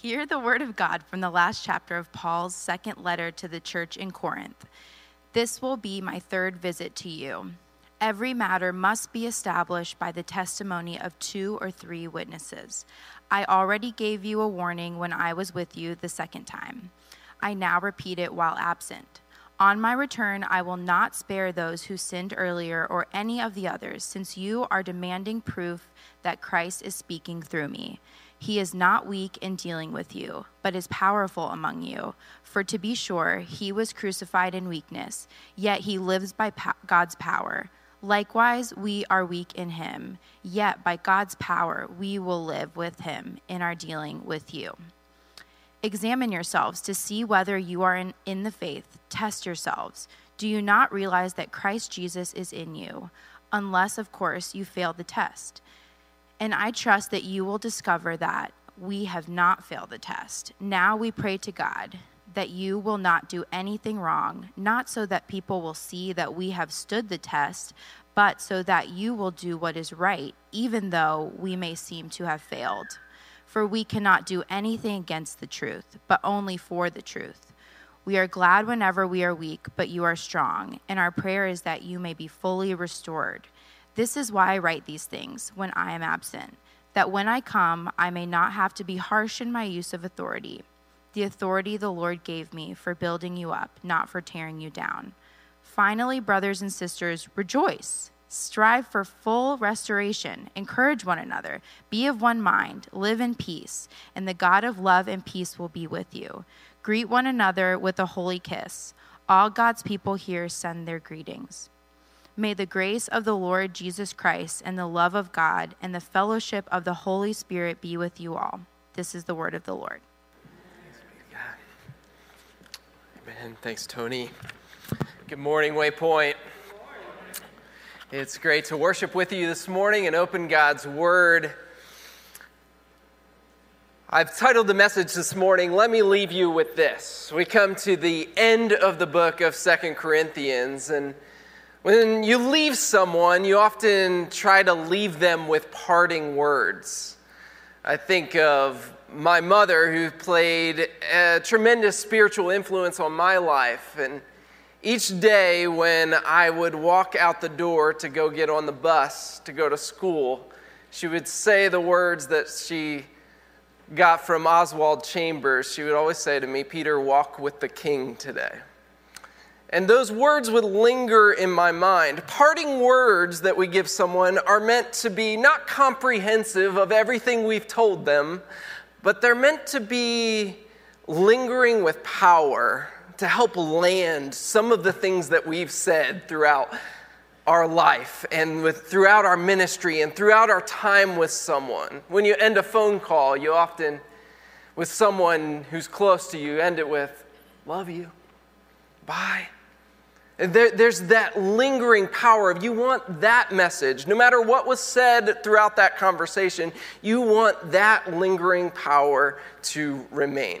Hear the word of God from the last chapter of Paul's second letter to the church in Corinth. This will be my third visit to you. Every matter must be established by the testimony of two or three witnesses. I already gave you a warning when I was with you the second time. I now repeat it while absent. On my return, I will not spare those who sinned earlier or any of the others, since you are demanding proof that Christ is speaking through me. He is not weak in dealing with you, but is powerful among you. For to be sure, he was crucified in weakness, yet he lives by God's power. Likewise, we are weak in him, yet by God's power we will live with him in our dealing with you. Examine yourselves to see whether you are in, in the faith. Test yourselves. Do you not realize that Christ Jesus is in you? Unless, of course, you fail the test. And I trust that you will discover that we have not failed the test. Now we pray to God that you will not do anything wrong, not so that people will see that we have stood the test, but so that you will do what is right, even though we may seem to have failed. For we cannot do anything against the truth, but only for the truth. We are glad whenever we are weak, but you are strong, and our prayer is that you may be fully restored. This is why I write these things when I am absent, that when I come, I may not have to be harsh in my use of authority the authority the Lord gave me for building you up, not for tearing you down. Finally, brothers and sisters, rejoice. Strive for full restoration. Encourage one another. Be of one mind. Live in peace. And the God of love and peace will be with you. Greet one another with a holy kiss. All God's people here send their greetings. May the grace of the Lord Jesus Christ and the love of God and the fellowship of the Holy Spirit be with you all. This is the word of the Lord. Amen. Thanks, Tony. Good morning, Waypoint. It's great to worship with you this morning and open God's Word. I've titled the message this morning, Let Me Leave You with This. We come to the end of the book of Second Corinthians, and when you leave someone, you often try to leave them with parting words. I think of my mother, who played a tremendous spiritual influence on my life. And each day when I would walk out the door to go get on the bus to go to school, she would say the words that she got from Oswald Chambers. She would always say to me, Peter, walk with the king today. And those words would linger in my mind. Parting words that we give someone are meant to be not comprehensive of everything we've told them, but they're meant to be lingering with power to help land some of the things that we've said throughout our life and with, throughout our ministry and throughout our time with someone. When you end a phone call, you often, with someone who's close to you, end it with, Love you. Bye. There, there's that lingering power of you want that message. No matter what was said throughout that conversation, you want that lingering power to remain.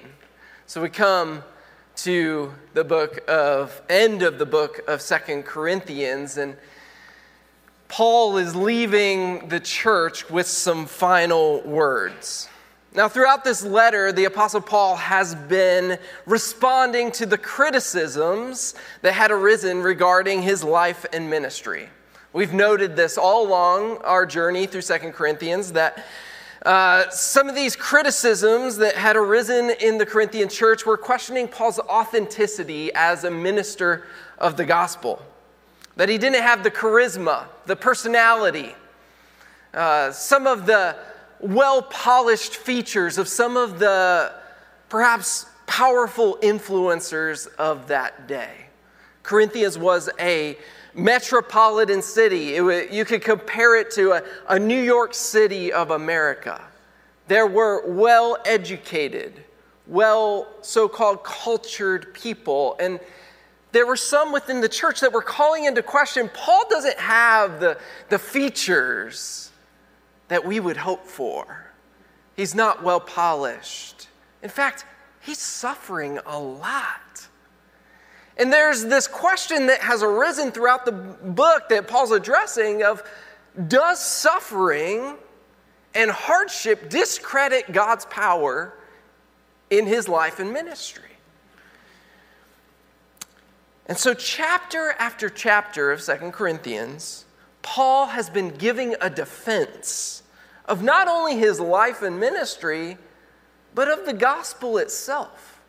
So we come to the book of, end of the book of Second Corinthians, and Paul is leaving the church with some final words. Now, throughout this letter, the Apostle Paul has been responding to the criticisms that had arisen regarding his life and ministry. We've noted this all along our journey through Second Corinthians that uh, some of these criticisms that had arisen in the Corinthian church were questioning Paul's authenticity as a minister of the gospel. That he didn't have the charisma, the personality, uh, some of the well polished features of some of the perhaps powerful influencers of that day. Corinthians was a metropolitan city. It, you could compare it to a, a New York City of America. There were well educated, well so called cultured people. And there were some within the church that were calling into question Paul doesn't have the, the features that we would hope for. He's not well polished. In fact, he's suffering a lot. And there's this question that has arisen throughout the book that Paul's addressing of does suffering and hardship discredit God's power in his life and ministry. And so, chapter after chapter of Second Corinthians, Paul has been giving a defense of not only his life and ministry, but of the gospel itself.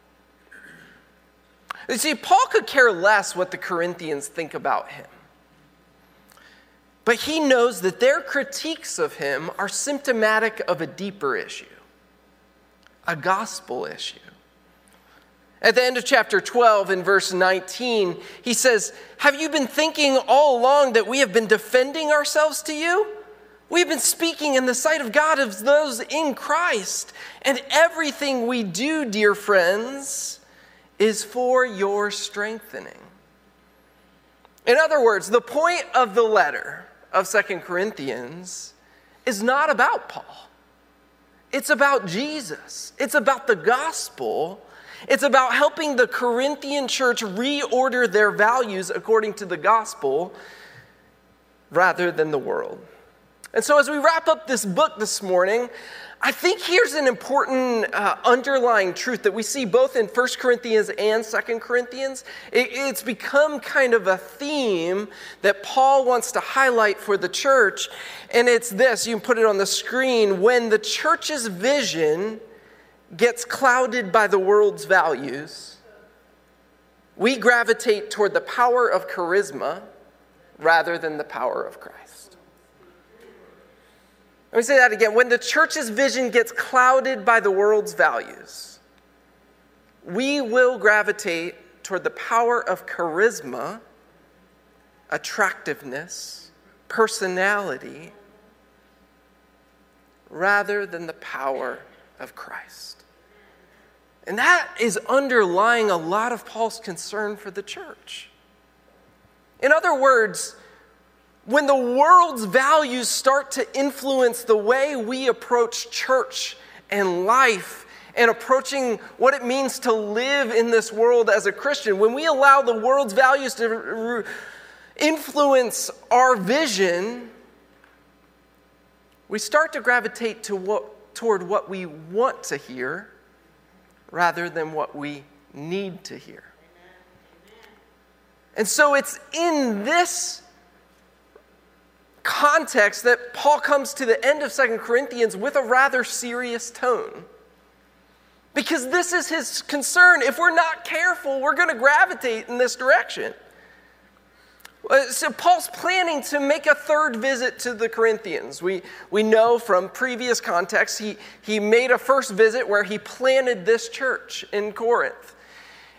You see, Paul could care less what the Corinthians think about him. But he knows that their critiques of him are symptomatic of a deeper issue, a gospel issue. At the end of chapter 12, in verse 19, he says, Have you been thinking all along that we have been defending ourselves to you? We've been speaking in the sight of God of those in Christ. And everything we do, dear friends, is for your strengthening. In other words, the point of the letter of Second Corinthians is not about Paul. It's about Jesus. It's about the gospel it's about helping the Corinthian church reorder their values according to the gospel rather than the world. And so, as we wrap up this book this morning, I think here's an important uh, underlying truth that we see both in 1 Corinthians and 2 Corinthians. It, it's become kind of a theme that Paul wants to highlight for the church. And it's this you can put it on the screen. When the church's vision gets clouded by the world's values, we gravitate toward the power of charisma rather than the power of Christ. Let me say that again. When the church's vision gets clouded by the world's values, we will gravitate toward the power of charisma, attractiveness, personality, rather than the power of Christ. And that is underlying a lot of Paul's concern for the church. In other words, when the world's values start to influence the way we approach church and life and approaching what it means to live in this world as a Christian, when we allow the world's values to influence our vision, we start to gravitate to what, toward what we want to hear rather than what we need to hear. And so it's in this context that Paul comes to the end of Second Corinthians with a rather serious tone. Because this is his concern. If we're not careful, we're going to gravitate in this direction. Uh, so, Paul's planning to make a third visit to the Corinthians. We, we know from previous contexts, he, he made a first visit where he planted this church in Corinth.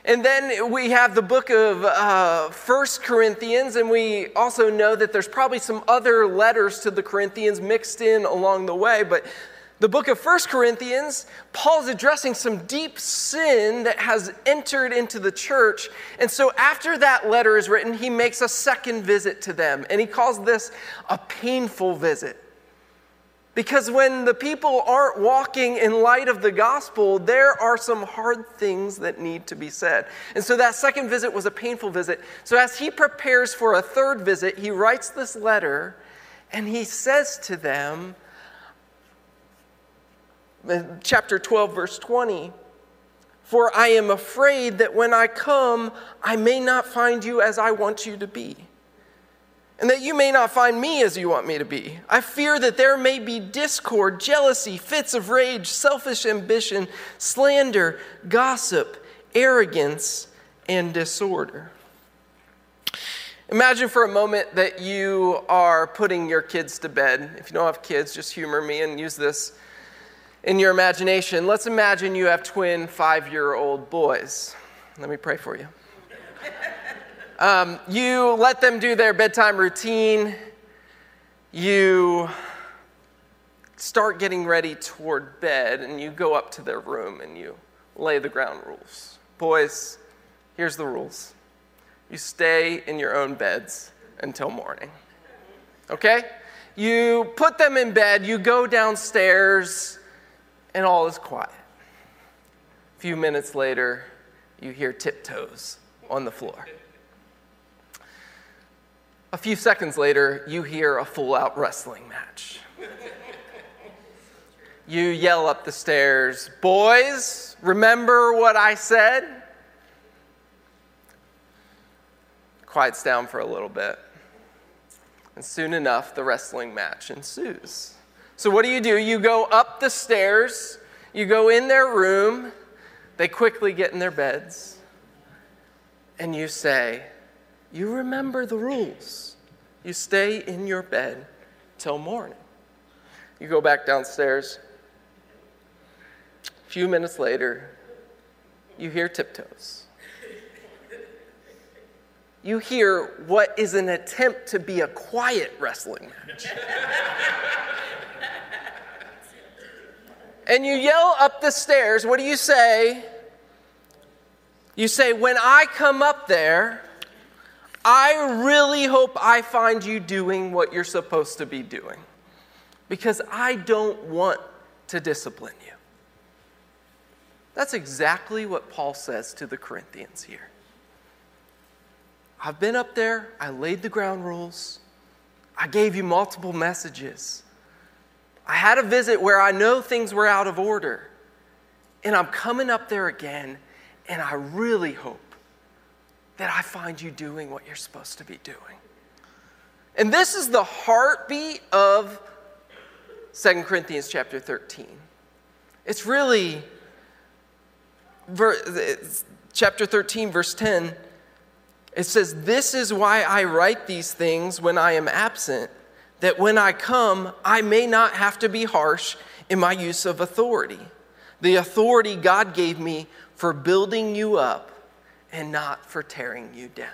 And then we have the book of uh, First Corinthians, and we also know that there's probably some other letters to the Corinthians mixed in along the way. But the book of First Corinthians, Paul's addressing some deep sin that has entered into the church. And so after that letter is written, he makes a second visit to them. And he calls this a painful visit. Because when the people aren't walking in light of the gospel, there are some hard things that need to be said. And so that second visit was a painful visit. So as he prepares for a third visit, he writes this letter and he says to them, chapter 12, verse 20. For I am afraid that when I come, I may not find you as I want you to be, and that you may not find me as you want me to be. I fear that there may be discord, jealousy, fits of rage, selfish ambition, slander, gossip, arrogance, and disorder. Imagine for a moment that you are putting your kids to bed. If you don't have kids, just humor me and use this in your imagination, let's imagine you have twin five year old boys. Let me pray for you. Um, you let them do their bedtime routine. You start getting ready toward bed, and you go up to their room and you lay the ground rules. Boys, here's the rules you stay in your own beds until morning. Okay? You put them in bed, you go downstairs and all is quiet. A few minutes later, you hear tiptoes on the floor. A few seconds later, you hear a full out wrestling match. you yell up the stairs, Boys, remember what I said? Quiets down for a little bit. And soon enough, the wrestling match ensues. So, what do you do? You go up the stairs, you go in their room, they quickly get in their beds, and you say, You remember the rules. You stay in your bed till morning. You go back downstairs. A few minutes later, you hear tiptoes. You hear what is an attempt to be a quiet wrestling match. and you yell up the stairs. What do you say? You say, When I come up there, I really hope I find you doing what you're supposed to be doing because I don't want to discipline you. That's exactly what Paul says to the Corinthians here. I've been up there, I laid the ground rules, I gave you multiple messages. I had a visit where I know things were out of order, and I'm coming up there again, and I really hope that I find you doing what you're supposed to be doing. And this is the heartbeat of 2 Corinthians chapter 13. It's really chapter 13, verse 10. It says, This is why I write these things when I am absent, that when I come, I may not have to be harsh in my use of authority. The authority God gave me for building you up and not for tearing you down.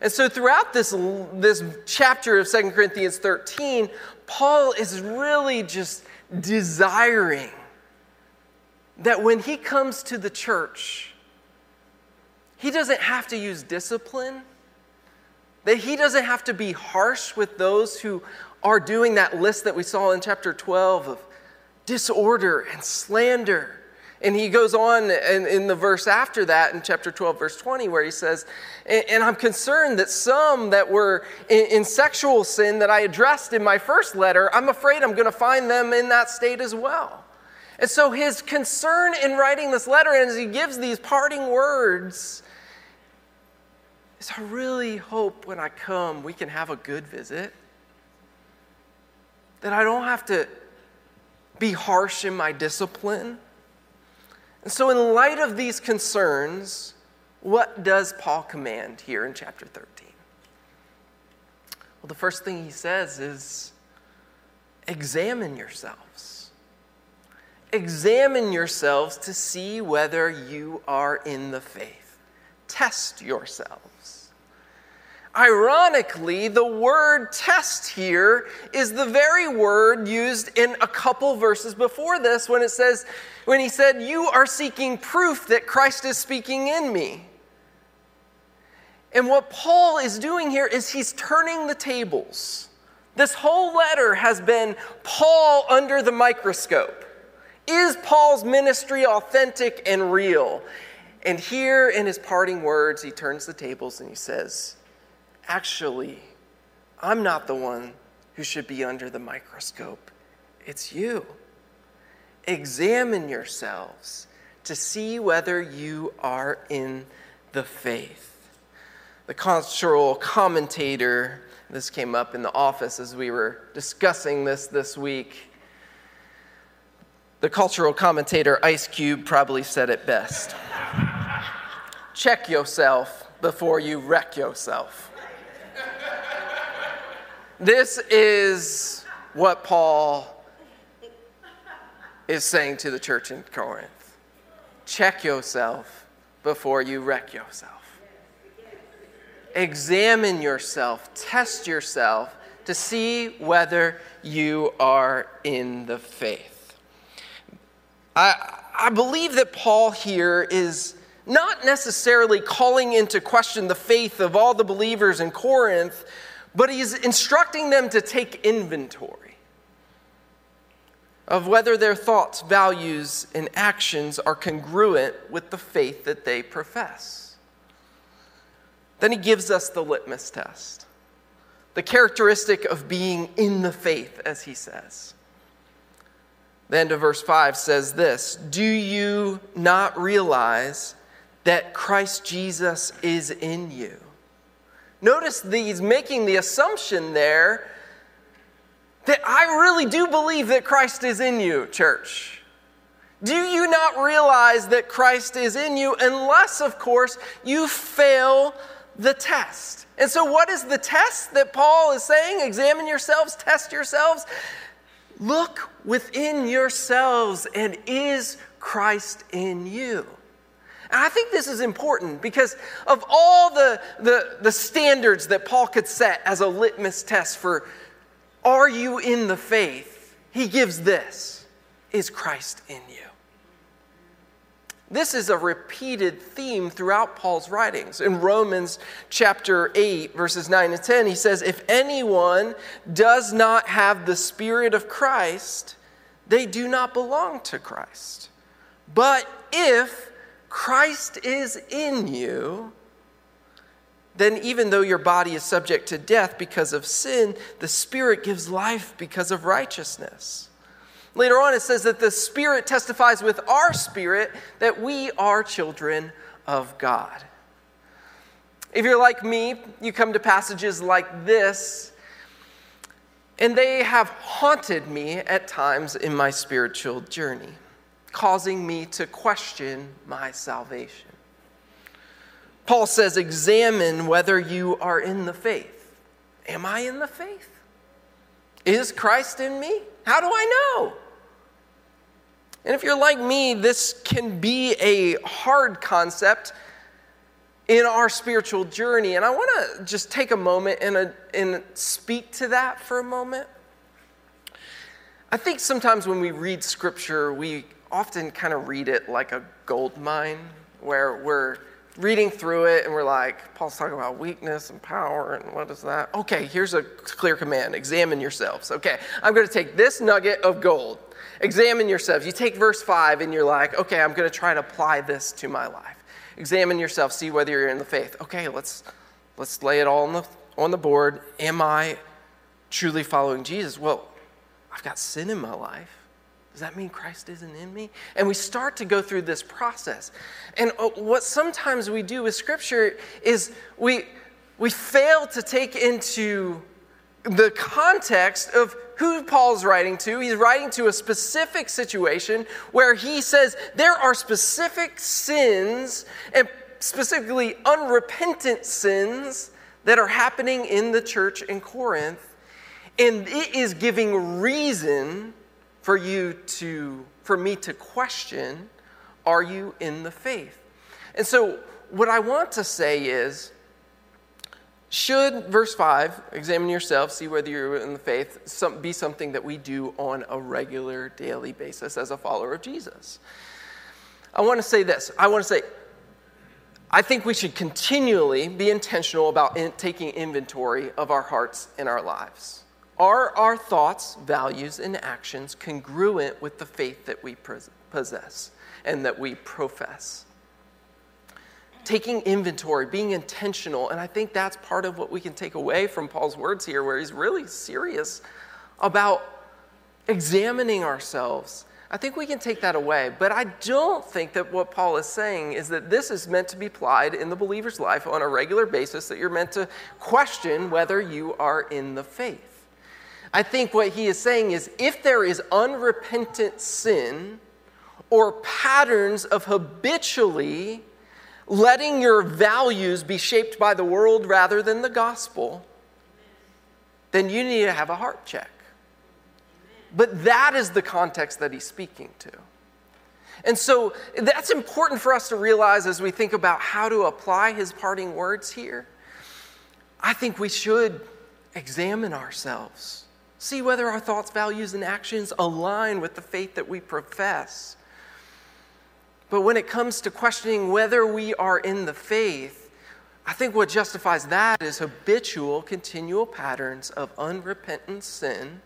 And so, throughout this, this chapter of Second Corinthians 13, Paul is really just desiring that when he comes to the church, he doesn't have to use discipline, that he doesn't have to be harsh with those who are doing that list that we saw in chapter 12 of disorder and slander and he goes on in, in, the verse after that, in chapter 12, verse 20, where he says, And I'm concerned that some that were in, in sexual sin that I addressed in my first letter, I'm afraid I'm going to find them in that state as well. And so his concern in writing this letter, and as he gives these parting words, is I really hope when I come we can have a good visit. That I don't have to be harsh in my discipline and so, in light of these concerns, what does Paul command here in chapter 13? Well, the first thing he says is examine yourselves. Examine yourselves to see whether you are in the faith. Test yourselves. Ironically, the word test here is the very word used in a couple verses before this when it says, when he said, You are seeking proof that Christ is speaking in me. And what Paul is doing here is he's turning the tables. This whole letter has been Paul under the microscope. Is Paul's ministry authentic and real? And here in his parting words, he turns the tables and he says, actually, I'm not the one who should be under the microscope. It's you. Examine yourselves to see whether you are in the faith. The cultural commentator, this came up in the office as we were discussing this this week. The cultural commentator Ice Cube probably said it best. Check yourself before you wreck yourself. This is what Paul is saying to the church in Corinth. Check yourself before you wreck yourself. Examine yourself, test yourself to see whether you are in the faith. I, I believe that Paul here is not necessarily calling into question the faith of all the believers in Corinth, but he's instructing them to take inventory of whether their thoughts, values, and actions are congruent with the faith that they profess. Then he gives us the litmus test, the characteristic of being in the faith, as he says. The end of verse 5 says this Do you not realize that Christ Jesus is in you? Notice he's making the assumption there that I really do believe that Christ is in you, church. Do you not realize that Christ is in you unless, of course, you fail the test? And so, what is the test that Paul is saying? Examine yourselves, test yourselves. Look within yourselves, and is Christ in you? And I think this is important because of all the, the, the, standards that Paul could set as a litmus test for are you in the faith, he gives this Is Christ in you? This is a repeated theme throughout Paul's writings. In Romans chapter 8, verses 9 and 10, he says, If anyone does not have the Spirit of Christ, they do not belong to Christ. But if Christ is in you, then even though your body is subject to death because of sin, the Spirit gives life because of righteousness. Later on, it says that the Spirit testifies with our spirit that we are children of God. If you're like me, you come to passages like this, and they have haunted me at times in my spiritual journey, causing me to question my salvation. Paul says, Examine whether you are in the faith. Am I in the faith? Is Christ in me? How do I know? And if you're like me, this can be a hard concept in our spiritual journey. And I want to just take a moment and, a, and speak to that for a moment. I think sometimes when we read scripture, we often kind of read it like a gold mine, where we're reading through it and we're like, Paul's talking about weakness and power, and what is that? Okay, here's a clear command examine yourselves. Okay, I'm going to take this nugget of gold Examine yourselves. You take verse 5 and you're like, okay, I'm going to try to apply this to my life. Examine yourself, see whether you're in the faith. Okay, let's, let's lay it all on the, on the board. Am I truly following Jesus? Well, I've got sin in my life. Does that mean Christ isn't in me? And we start to go through this process. And uh, what sometimes we do with Scripture is we, we fail to take into the context of who Paul's writing to. He's writing to a specific situation where he says there are specific sins, and specifically unrepentant sins, that are happening in the church in Corinth. And it is giving reason for you to, for me to question, are you in the faith? And so, what I want to say is, should, verse 5, examine yourself, see whether you're in the faith, some, be something that we do on a regular, daily basis as a follower of Jesus. I want to say this. I want to say, I think we should continually be intentional about in, taking inventory of our hearts and our lives. Are our thoughts, values, and actions congruent with the faith that we possess and that we profess? taking inventory, being intentional. And I think that's part of what we can take away from Paul's words here, where he's really serious about examining ourselves. I think we can take that away. But I don't think that what Paul is saying is that this is meant to be applied in the believer's life on a regular basis, that you're meant to question whether you are in the faith. I think what he is saying is if there is unrepentant sin or patterns of habitually letting your values be shaped by the world rather than the gospel, then you need to have a heart check. But that is the context that he's speaking to. And so that's important for us to realize as we think about how to apply his parting words here. I think we should examine ourselves, see whether our thoughts, values, and actions align with the faith that we profess. But when it comes to questioning whether we are in the faith, I think what justifies that is habitual, continual patterns of unrepentant sin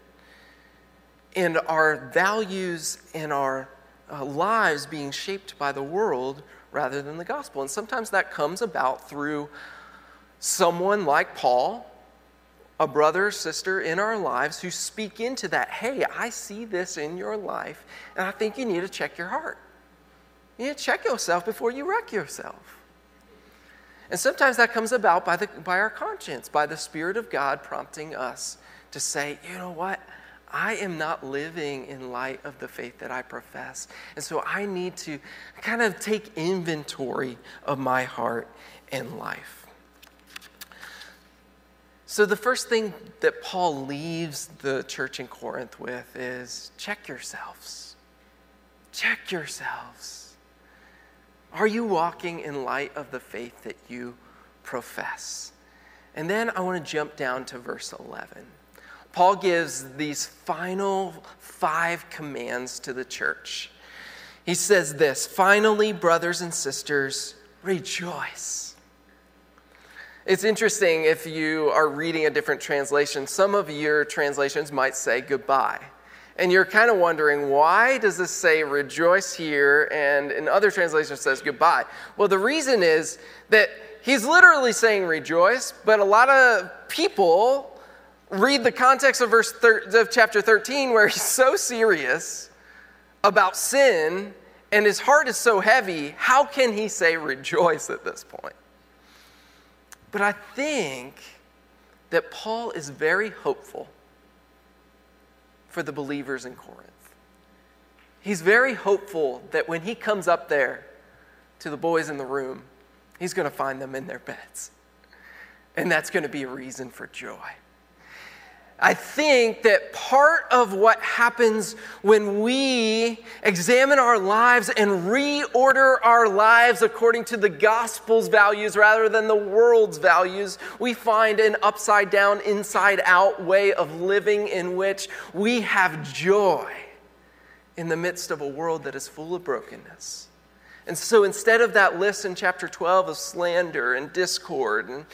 and our values and our uh, lives being shaped by the world rather than the gospel. And sometimes that comes about through someone like Paul a brother or sister in our lives who speak into that. Hey, I see this in your life, and I think you need to check your heart. You need to check yourself before you wreck yourself. And sometimes that comes about by, the, by our conscience, by the Spirit of God prompting us to say, you know what? I am not living in light of the faith that I profess. And so I need to kind of take inventory of my heart and life. So, the first thing that Paul leaves the church in Corinth with is check yourselves. Check yourselves. Are you walking in light of the faith that you profess? And then I want to jump down to verse 11. Paul gives these final five commands to the church. He says this Finally, brothers and sisters, rejoice. It's interesting if you are reading a different translation, some of your translations might say goodbye. And you're kind of wondering, why does this say rejoice here and in other translations says goodbye? Well, the reason is that he's literally saying rejoice, but a lot of people read the context of verse thir- of chapter 13 where he's so serious about sin and his heart is so heavy, how can he say rejoice at this point? But I think that Paul is very hopeful for the believers in Corinth. He's very hopeful that when he comes up there to the boys in the room, he's going to find them in their beds. And that's going to be a reason for joy. I think that part of what happens when we examine our lives and reorder our lives according to the gospel's values rather than the world's values, we find an upside down, inside out way of living in which we have joy in the midst of a world that is full of brokenness. And so instead of that list in chapter 12 of slander and discord and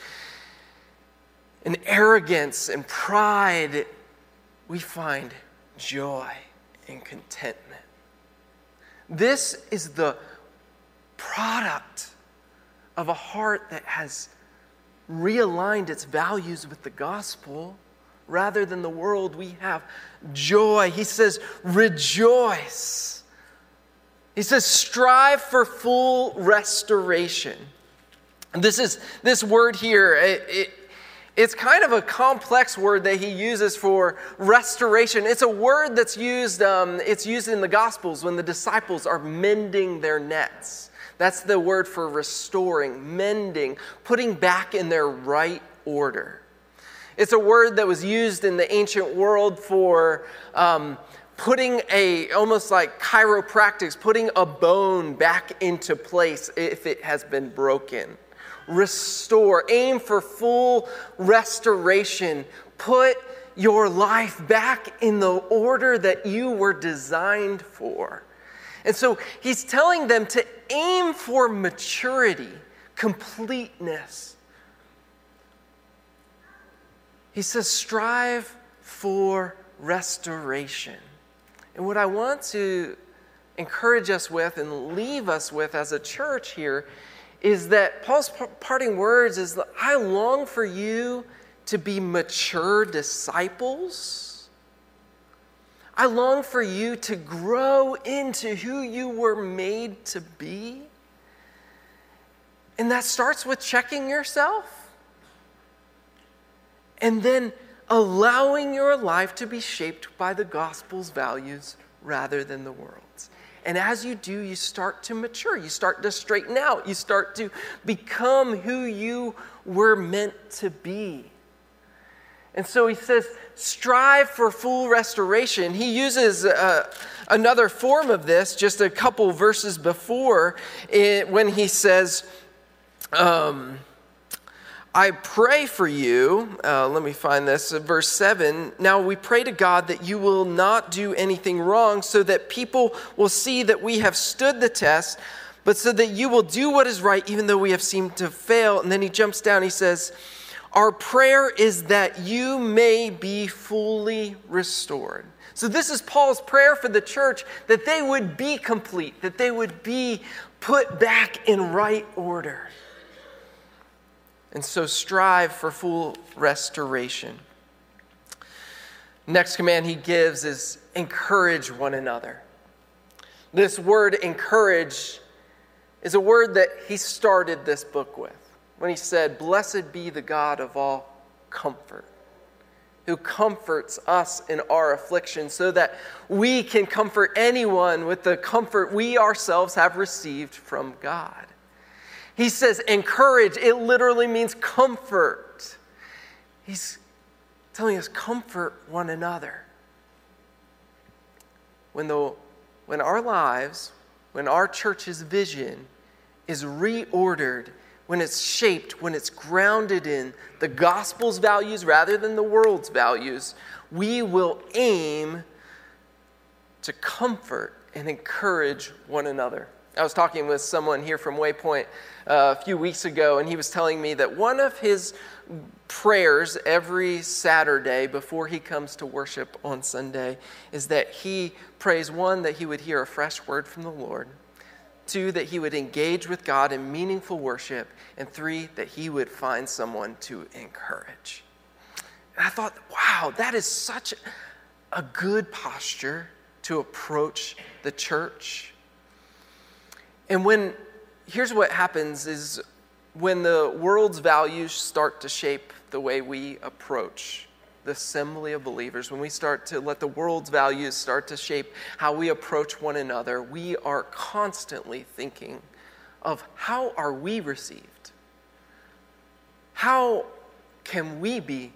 and arrogance and pride, we find joy and contentment. This is the product of a heart that has realigned its values with the gospel rather than the world. We have joy. He says, rejoice. He says, strive for full restoration. This is this word here. It, it, it's kind of a complex word that he uses for restoration. It's a word that's used, um, it's used in the Gospels when the disciples are mending their nets. That's the word for restoring, mending, putting back in their right order. It's a word that was used in the ancient world for um, putting a, almost like chiropractics, putting a bone back into place if it has been broken restore. Aim for full restoration. Put your life back in the order that you were designed for. And so he's telling them to aim for maturity, completeness. He says, strive for restoration. And what I want to encourage us with and leave us with as a church here is that Paul's parting words is that I long for you to be mature disciples. I long for you to grow into who you were made to be. And that starts with checking yourself and then allowing your life to be shaped by the gospel's values rather than the world's. And as you do, you start to mature. You start to straighten out. You start to become who you were meant to be. And so he says, strive for full restoration. He uses uh, another form of this just a couple verses before it, when he says, um, I pray for you. Uh, let me find this. Uh, verse 7. Now we pray to God that you will not do anything wrong, so that people will see that we have stood the test, but so that you will do what is right, even though we have seemed to fail. And then he jumps down. He says, Our prayer is that you may be fully restored. So, this is Paul's prayer for the church that they would be complete, that they would be put back in right order. And so strive for full restoration. Next command he gives is encourage one another. This word encourage is a word that he started this book with when he said, Blessed be the God of all comfort, who comforts us in our affliction, so that we can comfort anyone with the comfort we ourselves have received from God. He says, encourage, it literally means comfort. He's telling us, comfort one another. When, the, when our lives, when our church's vision is reordered when it's shaped, when it's grounded in the gospel's values rather than the world's values, we will aim to comfort and encourage one another. I was talking with someone here from Waypoint uh, a few weeks ago, and he was telling me that one of his prayers every Saturday before he comes to worship on Sunday is that he prays one, that he would hear a fresh word from the Lord, Two, that he would engage with God in meaningful worship. And three, that he would find someone to encourage. And I thought, wow, that is such a good posture to approach the church. And when, here's what happens is when the world's values start to shape the way we approach the assembly of believers, when we start to let the world's values start to shape how we approach one another, we are constantly thinking of how are we received? How can we be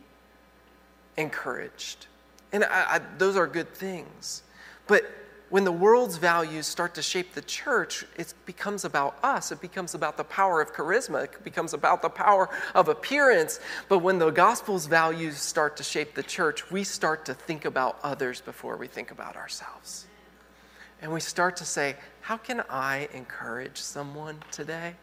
encouraged? And I, I, those are good things. But when the world's values start to shape the church, it becomes about us. It becomes about the power of charisma. It becomes about the power of appearance. But when the gospel's values start to shape the church, we start to think about others before we think about ourselves. And we start to say, How can I encourage someone today?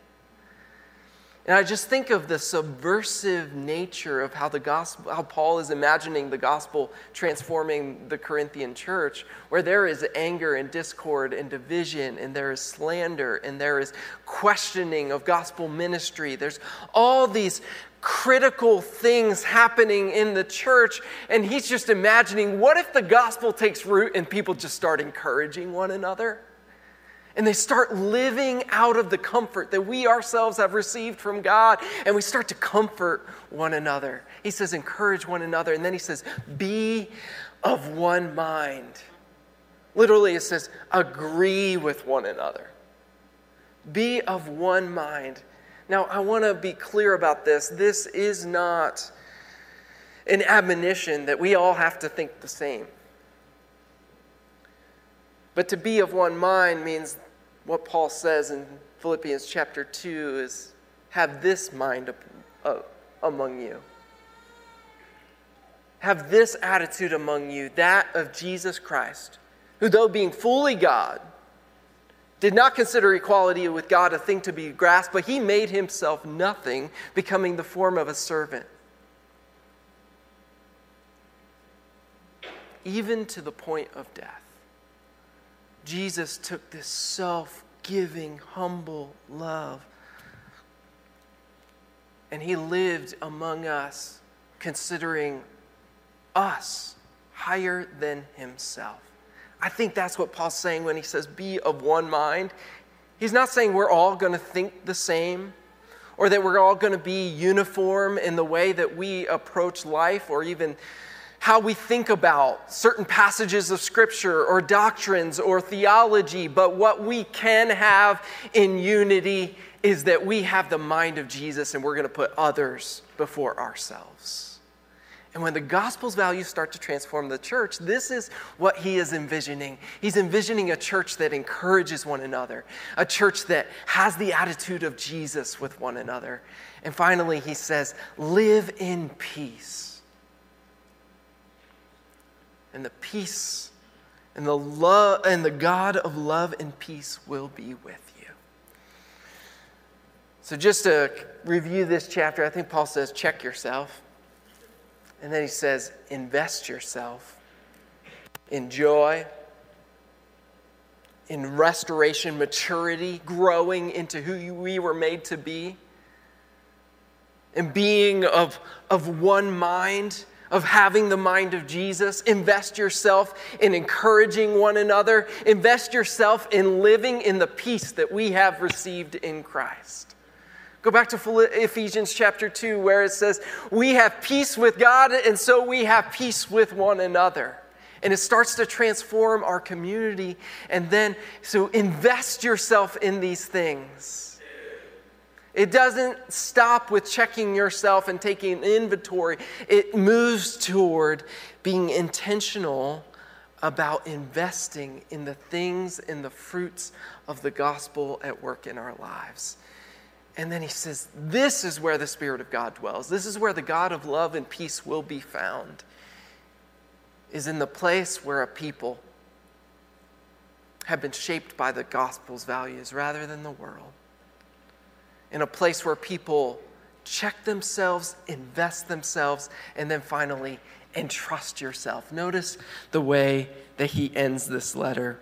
And I just think of the subversive nature of how the gospel, how Paul is imagining the gospel transforming the Corinthian church, where there is anger and discord and division, and there is slander, and there is questioning of gospel ministry. There's all these critical things happening in the church, and he's just imagining what if the gospel takes root and people just start encouraging one another? And they start living out of the comfort that we ourselves have received from God, and we start to comfort one another. He says, encourage one another, and then he says, be of one mind. Literally, it says, agree with one another. Be of one mind. Now, I want to be clear about this. This is not an admonition that we all have to think the same. But to be of one mind means what Paul says in Philippians chapter 2 is have this mind among you. Have this attitude among you, that of Jesus Christ, who, though being fully God, did not consider equality with God a thing to be grasped, but he made himself nothing, becoming the form of a servant. Even to the point of death. Jesus took this self giving, humble love. And he lived among us, considering us higher than himself. I think that's what Paul's saying when he says, be of one mind. He's not saying we're all going to think the same or that we're all going to be uniform in the way that we approach life or even how we think about certain passages of Scripture or doctrines or theology, but what we can have in unity is that we have the mind of Jesus and we're going to put others before ourselves. And when the gospel's values start to transform the church, this is what he is envisioning. He's envisioning a church that encourages one another, a church that has the attitude of Jesus with one another. And finally, he says, live in peace and the peace and the love and the God of love and peace will be with you. So just to review this chapter, I think Paul says check yourself. And then he says invest yourself in joy, in restoration, maturity, growing into who we were made to be, and being of, of one mind of having the mind of Jesus. Invest yourself in encouraging one another. Invest yourself in living in the peace that we have received in Christ. Go back to Ephesians chapter 2, where it says, We have peace with God, and so we have peace with one another. And it starts to transform our community. And then, so invest yourself in these things. It doesn't stop with checking yourself and taking inventory, it moves toward being intentional about investing in the things and the fruits of the gospel at work in our lives. And then he says, This is where the Spirit of God dwells. This is where the God of love and peace will be found, is in the place where a people have been shaped by the gospel's values rather than the world. In a place where people check themselves, invest themselves, and then finally entrust yourself. Notice the way that he ends this letter.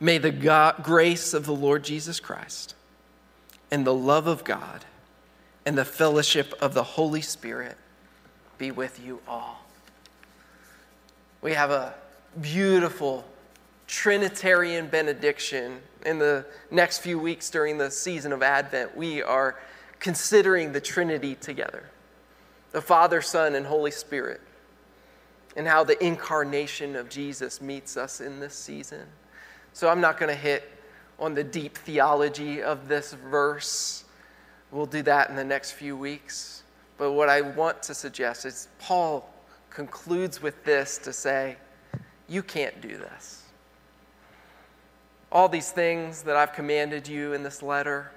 May the God, grace of the Lord Jesus Christ and the love of God and the fellowship of the Holy Spirit be with you all. We have a beautiful Trinitarian benediction in the next few weeks during the season of Advent. We are considering the Trinity together the Father, Son, and Holy Spirit, and how the incarnation of Jesus meets us in this season. So I'm not going to hit on the deep theology of this verse. We'll do that in the next few weeks. But what I want to suggest is Paul concludes with this to say, You can't do this. All these things that I've commanded you in this letter,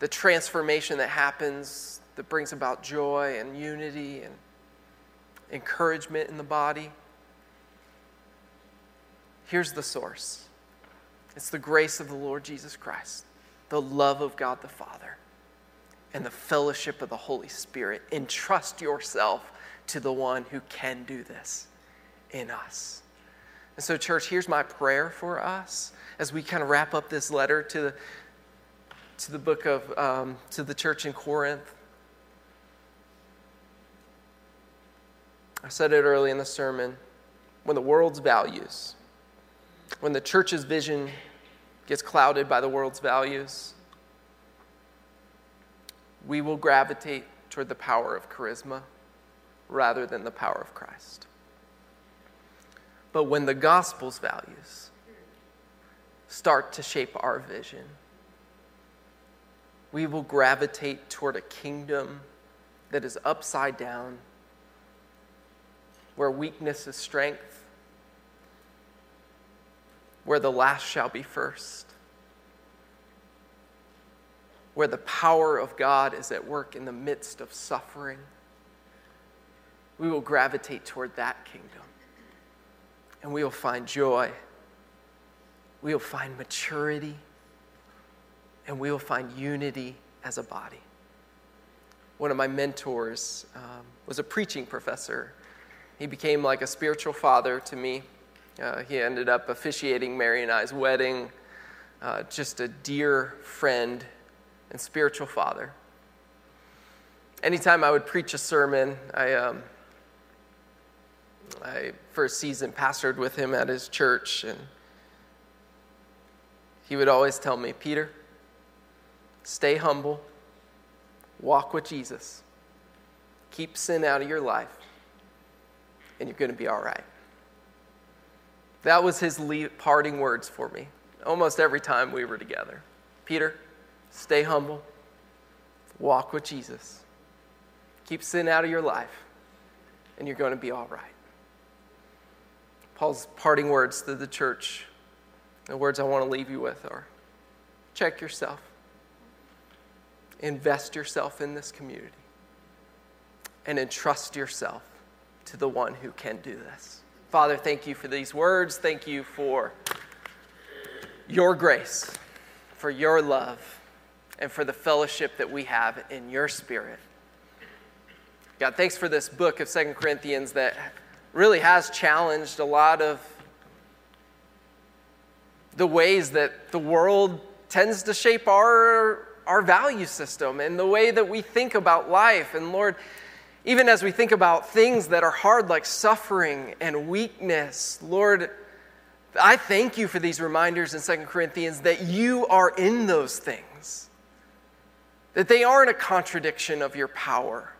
the transformation that happens that brings about joy and unity and encouragement in the body Here's the source it's the grace of the Lord Jesus Christ, the love of God the Father, and the fellowship of the Holy Spirit. Entrust yourself to the one who can do this in us. And so, church, here's my prayer for us as we kind of wrap up this letter to the, to the book of, um, to the church in Corinth. I said it early in the sermon when the world's values, when the church's vision gets clouded by the world's values, we will gravitate toward the power of charisma rather than the power of Christ. But when the gospel's values start to shape our vision, we will gravitate toward a kingdom that is upside down, where weakness is strength, where the last shall be first, where the power of God is at work in the midst of suffering. We will gravitate toward that kingdom and we will find joy. We will find maturity and we will find unity as a body. One of my mentors um, was a preaching professor. He became like a spiritual father to me. Uh, he ended up officiating Mary and I's wedding, uh, just a dear friend and spiritual father. Anytime I would preach a sermon, I, um, I a season pastored with him at his church, and he would always tell me, Peter, stay humble, walk with Jesus, keep sin out of your life, and you're going to be all right. That was his parting words for me almost every time we were together. Peter, stay humble, walk with Jesus, keep sin out of your life, and you're going to be all right. Paul's parting words to the church, the words I want to leave you with are check yourself, invest yourself in this community, and entrust yourself to the one who can do this. Father, thank you for these words. Thank you for your grace, for your love, and for the fellowship that we have in your spirit. God, thanks for this book of Second Corinthians that really has challenged a lot of the ways that the world tends to shape our, our value system and the way that we think about life. And Lord, even as we think about things that are hard, like suffering and weakness, Lord, I thank you for these reminders in Second Corinthians that you are in those things, that they aren't a contradiction of your power,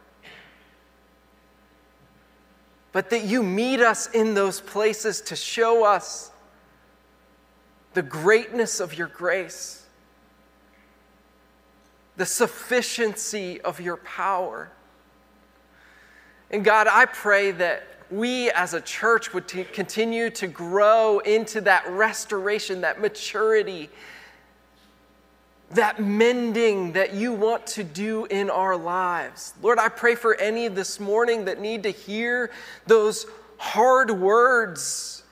but that you meet us in those places to show us the greatness of your grace, the sufficiency of your power. And God, I pray that we as a church would t- continue to grow into that restoration, that maturity, that mending that you want to do in our lives. Lord, I pray for any this morning that need to hear those hard words.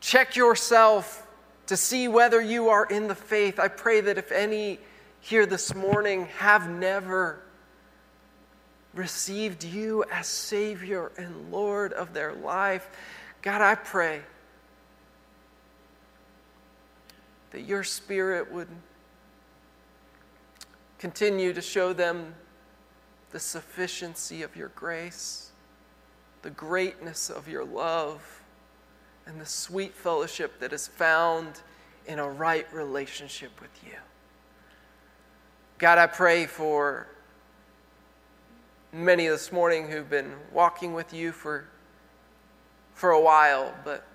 Check yourself to see whether you are in the faith. I pray that if any here this morning have never received you as Savior and Lord of their life, God, I pray that your Spirit would continue to show them the sufficiency of your grace, the greatness of your love, and the sweet fellowship that is found in a right relationship with you. God, I pray for many this morning who've been walking with you for, for a while, but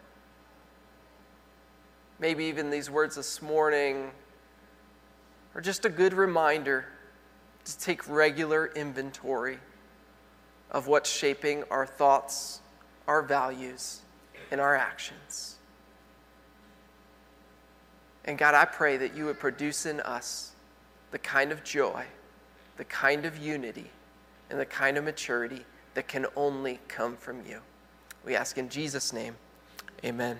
maybe even these words this morning are just a good reminder to take regular inventory of what's shaping our thoughts, our values, and our actions. And God, I pray that you would produce in us the kind of joy, the kind of unity and the kind of maturity that can only come from you. We ask in Jesus' name, amen.